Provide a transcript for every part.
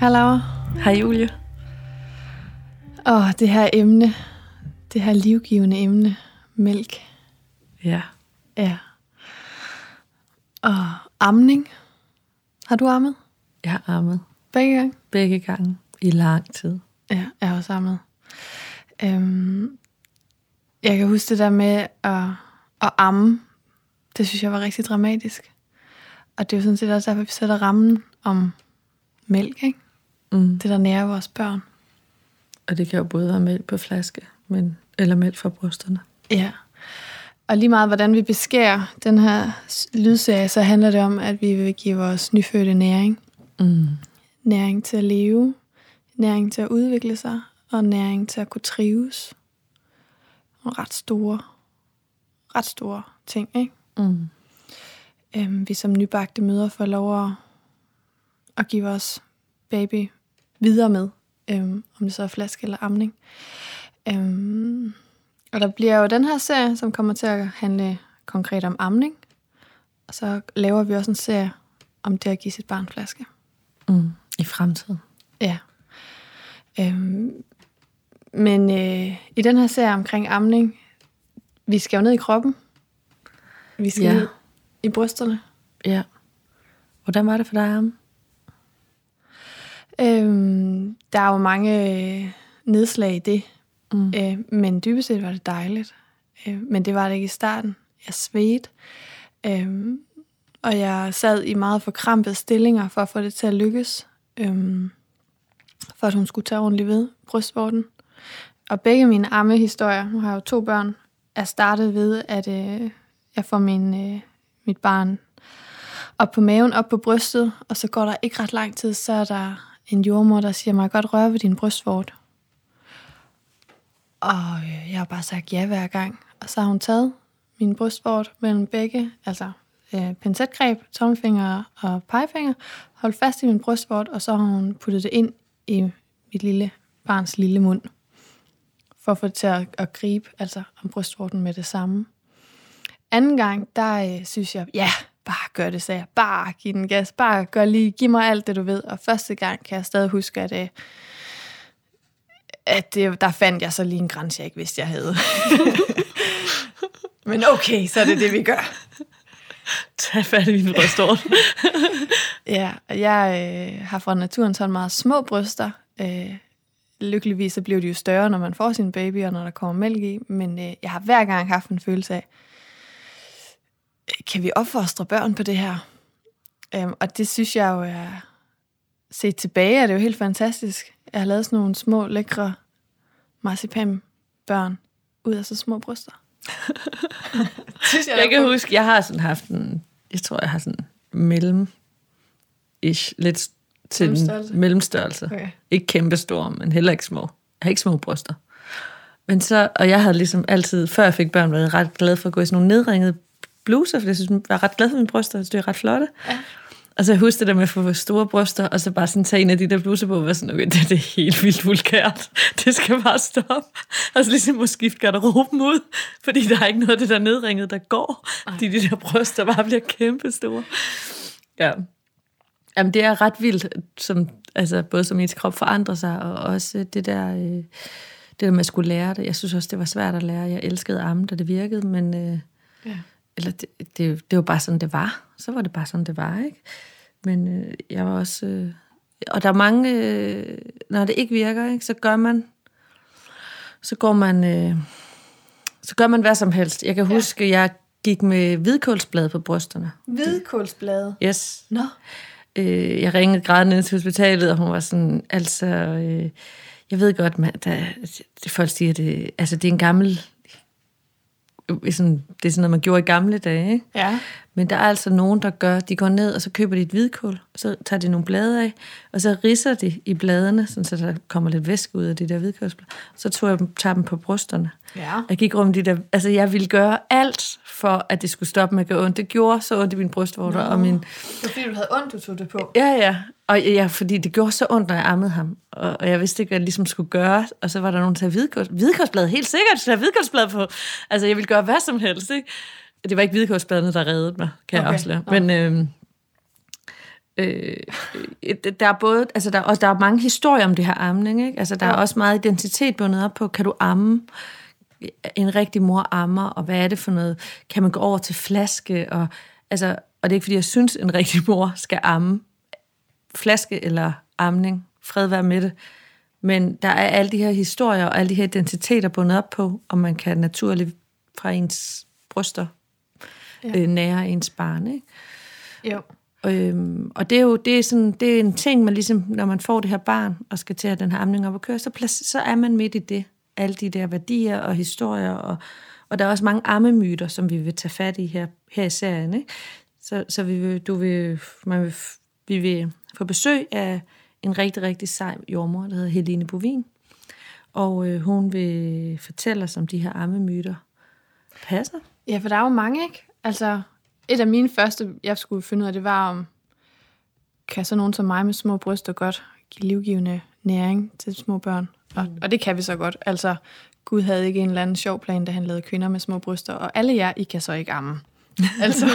Hej Laura. Hej Julie. Åh, det her emne, det her livgivende emne, mælk. Ja. Ja. Og amning. Har du ammet? Jeg har ammet Begge gange? begge gange i lang tid. Ja, jeg har også ammet. Øhm, jeg kan huske det der med at, at amme. Det synes jeg var rigtig dramatisk. Og det er jo sådan set også derfor, vi sætter rammen om mælk, ikke? Mm. Det, der nærer vores børn. Og det kan jo både være mælk på flaske, men, eller mælk fra brysterne. Ja. Og lige meget, hvordan vi beskærer den her lydserie, så handler det om, at vi vil give vores nyfødte næring. Mm. Næring til at leve, næring til at udvikle sig, og næring til at kunne trives. Og ret store, ret store ting, ikke? Mm. Øhm, vi som nybagte møder får lov at, at give vores baby videre med, øhm, om det så er flaske eller amning. Øhm, og der bliver jo den her serie, som kommer til at handle konkret om amning. Og så laver vi også en serie om det at give sit barn flaske. Mm. I fremtiden. Ja. Øhm, men øh, i den her serie omkring amning, vi skal jo ned i kroppen. Vi skal Ja. ned i brysterne. Ja. Hvordan var det for dig, Amme? Øhm, der er jo mange øh, nedslag i det, Mm. øh, men dybest set var det dejligt. Øh, men det var det ikke i starten. Jeg svedte, øh, og jeg sad i meget forkrampede stillinger for at få det til at lykkes, øh, for at hun skulle tage ordentligt ved brystvorten. Og begge mine ammehistorier, nu har jeg jo to børn, er startet ved, at øh, jeg får min, øh, mit barn op på maven, op på brystet, og så går der ikke ret lang tid, så er der en jordmor, der siger, må jeg godt røre ved din brystvort? Og øh, jeg har bare sagt ja hver gang. Og så har hun taget min brystvort mellem begge, altså øh, pincetgreb, tommelfinger og pegefinger, holdt fast i min brystvort, og så har hun puttet det ind i mit lille barns lille mund, for at få det til at, at gribe altså om brystvorten med det samme. Anden gang, der øh, synes jeg, ja, bare gør det, sagde jeg. Bare giv den gas. Bare gør lige, giv mig alt det, du ved. Og første gang kan jeg stadig huske, at, øh, at det, der fandt jeg så lige en grænse, jeg ikke vidste, jeg havde. Men okay, så er det det, vi gør. Tag fat i min brystort. Ja, og jeg øh, har fra naturen sådan meget små bryster. Øh, lykkeligvis så bliver de jo større, når man får sin baby, og når der kommer mælk i. Men øh, jeg har hver gang haft en følelse af, øh, kan vi opfostre børn på det her? Øhm, og det synes jeg jo er... Set tilbage er det jo helt fantastisk. Jeg har lavet sådan nogle små, lækre marcipanbørn ud af så små bryster. synes Jeg kan huske, jeg har sådan haft en, jeg tror, jeg har sådan mellem ish, lidt til Mellemstørrelse? mellemstørrelse. mellemstørrelse. Okay. Ikke kæmpe store, men heller ikke små. Jeg har ikke små bryster. Men så, og jeg havde ligesom altid, før jeg fik børn, været ret glad for at gå i sådan nogle nedringede bluser, for jeg synes, jeg var ret glad for mine bryster, jeg synes, det er ret flotte. Ja. Og så jeg husker det der med at få store bryster, og så bare sådan tage en af de der bluser på, og være sådan, okay, det, det er helt vildt vulgært. Det skal bare stoppe. Og så ligesom at skifte garderoben ud, fordi der er ikke noget af det der nedringede, der går. Fordi de der bryster bare bliver kæmpe store. Ja. Jamen, det er ret vildt, som, altså, både som ens krop forandrer sig, og også det der, øh, det der med at skulle lære det. Jeg synes også, det var svært at lære. Jeg elskede arme, da det virkede, men øh, Ja. Eller det, det, det var bare sådan, det var. Så var det bare sådan, det var, ikke? Men øh, jeg var også... Øh, og der er mange... Øh, når det ikke virker, ikke, så gør man... Så går man... Øh, så gør man hvad som helst. Jeg kan Ja. huske, jeg gik med hvidkålsblad på brysterne. Hvidkålsblade. Yes. Nå. Øh, jeg ringede grædende ind til hospitalet, og hun var sådan, altså, øh, jeg ved godt, man, der, folk siger, det, altså, det er en gammel, sådan, det er sådan noget, man gjorde i gamle dage, ikke? Ja. Men der er altså nogen, der gør, de går ned, og så køber de et hvidkål, og så tager de nogle blade af, og så risser de i bladene, sådan, så der kommer lidt væske ud af de der hvidkålsblade. Så tog jeg dem, tager dem på brysterne. Ja. Jeg gik rundt de der, altså jeg ville gøre alt for, at det skulle stoppe med at gøre ondt. Det gjorde så ondt i min brystvorter, og min, Det var fordi, du havde ondt, du tog det på. Ja, ja. Og ja, fordi det gjorde så ondt, når jeg ammede ham. Og, og jeg vidste ikke, hvad jeg ligesom skulle gøre. Og så var der nogen, der sagde, hvidkåls, hvidkålsblad, helt sikkert, have hvidkålsblad på. Altså, jeg ville gøre hvad som helst, ikke? Det var ikke hvidkålsbladene, der reddede mig, kan okay. jeg afsløre. Men, øhm, Øh, øh, der er både, altså der, og der er mange historier om det her amning, ikke? Altså der er også meget identitet bundet op på, kan du amme? En rigtig mor ammer, og hvad er det for noget? Kan man gå over til flaske? Og, altså, og det er ikke, fordi jeg synes, en rigtig mor skal amme. Flaske eller amning. Fred være med det. Men der er alle de her historier og alle de her identiteter bundet op på, og man kan naturligt fra ens bryster ja. øh, nære ens barn. Ikke? Jo. Øhm, og det er jo det er sådan, det er en ting, man ligesom, når man får det her barn, og skal til at den her amning op at køre, så, plads, så er man midt i det. Alle de der værdier og historier, og, og der er også mange ammemyter, som vi vil tage fat i her, her i serien. Ikke? Så, så vi vil, du vil, man vil, vi vil få besøg af en rigtig, rigtig sej jordmor, der hedder Helene Bovin. Og øh, hun vil fortælle os om de her ammemyter. Passer? Ja, for der er jo mange, ikke? Altså, et af mine første, jeg skulle finde ud af, det var om, kan så nogen som mig med små bryster godt give livgivende næring til små børn? Og, mm. og det kan vi så godt. Altså, Gud havde ikke en eller anden sjov plan, da han lavede kvinder med små bryster, og alle jer, I kan så ikke amme. altså,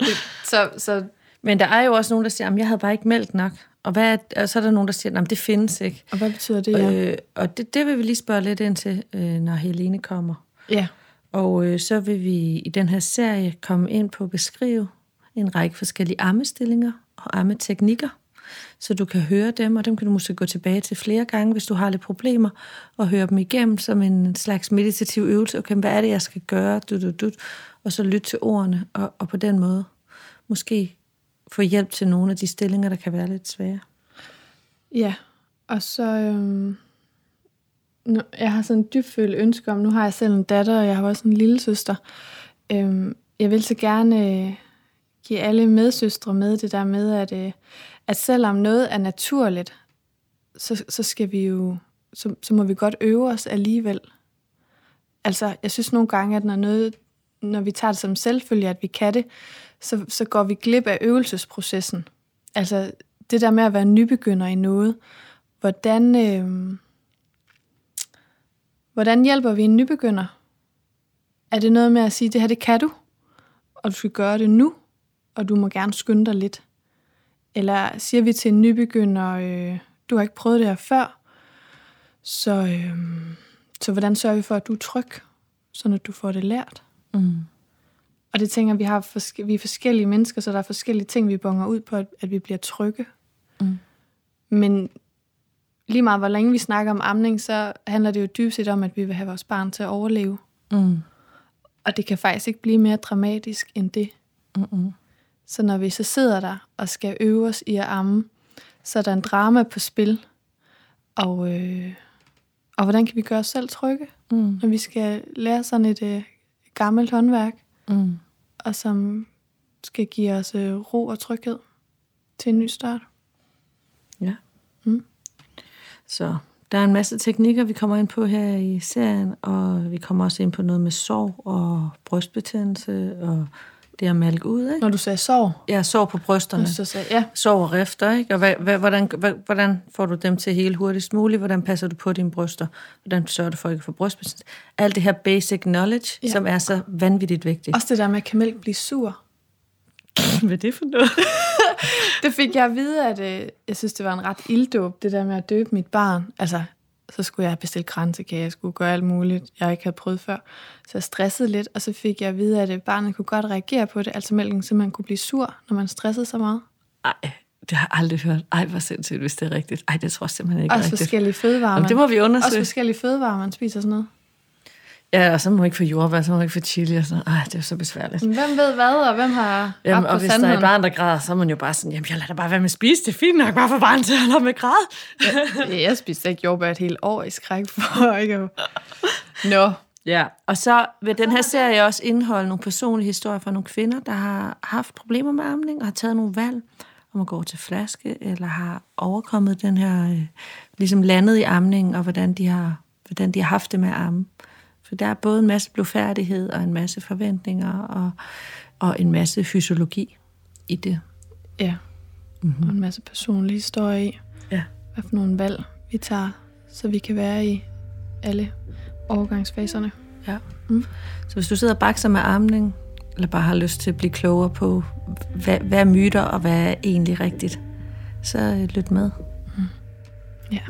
det, så, så men der er jo også nogen, der siger, at jeg havde bare ikke meldt nok. Og, hvad er, og så er der nogen, der siger, at det findes ikke. Og hvad betyder det, ja? Øh, og det, det vil vi lige spørge lidt ind til, øh, når Helene kommer. Ja. Og øh, så vil vi i den her serie komme ind på at beskrive en række forskellige armestillinger og armeteknikker, så du kan høre dem, og dem kan du måske gå tilbage til flere gange, hvis du har lidt problemer, og høre dem igennem som en slags meditativ øvelse. Okay, hvad er det, jeg skal gøre? Du, du, du, og så lytte til ordene, og, og på den måde måske få hjælp til nogle af de stillinger, der kan være lidt svære. Ja, og så... Øhm, nu, jeg har sådan en dybfølt ønske om, nu har jeg selv en datter, og jeg har også en lille søster. Øhm, jeg vil så gerne øh, give alle medsøstre med det der med, at, øh, at selvom noget er naturligt, så, så skal vi jo, så, så må vi godt øve os alligevel. Altså, jeg synes nogle gange, at når noget, når vi tager det som selvfølge, at vi kan det, så, så går vi glip af øvelsesprocessen. Altså det der med at være nybegynder i noget. Hvordan, øh, hvordan hjælper vi en nybegynder? Er det noget med at sige, det her det kan du, og du skal gøre det nu, og du må gerne skynde dig lidt? Eller siger vi til en nybegynder, øh, du har ikke prøvet det her før, så, øh, så hvordan sørger vi for, at du er tryg, så når du får det lært? Mm. Og det tænker vi har vi er forskellige mennesker, så der er forskellige ting, vi bonger ud på, at, at vi bliver trygge. Mm. Men lige meget hvor længe vi snakker om amning, så handler det jo dybest set om, at vi vil have vores barn til at overleve. Mm. Og det kan faktisk ikke blive mere dramatisk end det. Mm-mm. Så når vi så sidder der og skal øve os i at amme, så er der en drama på spil. Og, øh, og hvordan kan vi gøre os selv trygge, mm. når vi skal lære sådan et øh, gammelt håndværk? Mm og som skal give os øh, ro og tryghed til en ny start. Så der er en masse teknikker, vi kommer ind på her i serien, og vi kommer også ind på noget med sorg og brystbetændelse og det at malke ud, ikke? Når du sagde sorg? Ja, sorg på brysterne. Så sagde, ja. Sorg og rifter, ikke? Og hvad, hvad, hvordan, hvad, hvordan får du dem til hele hurtigst muligt? Hvordan passer du på dine bryster? Hvordan sørger du for ikke at få brystbetændelse? Alt det her basic knowledge, ja. som er så vanvittigt vigtigt. Også det der med, at kan mælk blive sur? Hvad er det for noget? det fik jeg at vide, at øh, jeg synes, det var en ret ilddåb, det der med at døbe mit barn. Altså, så skulle jeg bestille kransekage, jeg skulle gøre alt muligt, jeg ikke havde prøvet før. Så jeg stressede lidt, og så fik jeg at vide, at barnet kunne godt reagere på det, altså mælken simpelthen kunne blive sur, når man stressede så meget. Ej, det har jeg aldrig hørt. Ej, hvor sindssygt, hvis det er rigtigt. Ej, det tror jeg simpelthen ikke Også rigtigt. forskellige fødevarer. Jamen, det må vi undersøge. Også forskellige fødevarer, man spiser sådan noget. Ja, og så må man ikke få jordbær, så må man ikke få chili og sådan Ej, det er så besværligt. Hvem ved hvad, og hvem har jamen, og hvis sandheden? der er et barn, der græder, så er man jo bare sådan, jamen jeg lader bare være med at spise, det er fint nok, bare for barnet til at lade med græde. ja, jeg spiste ikke jordbær et helt år i skræk for ikke at... Nå. Ja, og så vil den her serie også indeholde nogle personlige historier fra nogle kvinder, der har haft problemer med amning og har taget nogle valg om at gå til flaske, eller har overkommet den her, øh, ligesom landet i amningen, og hvordan de har, hvordan de har haft det med at amme. For der er både en masse blufærdighed og en masse forventninger og, og en masse fysiologi i det. Ja, mm-hmm. og en masse personlige historier i. Ja. Hvad for nogle valg vi tager, så vi kan være i alle overgangsfaserne. Ja. Mm. Så hvis du sidder og bakser med armning, eller bare har lyst til at blive klogere på, hvad, hvad er myter, og hvad er egentlig rigtigt, så øh, lyt med. Ja.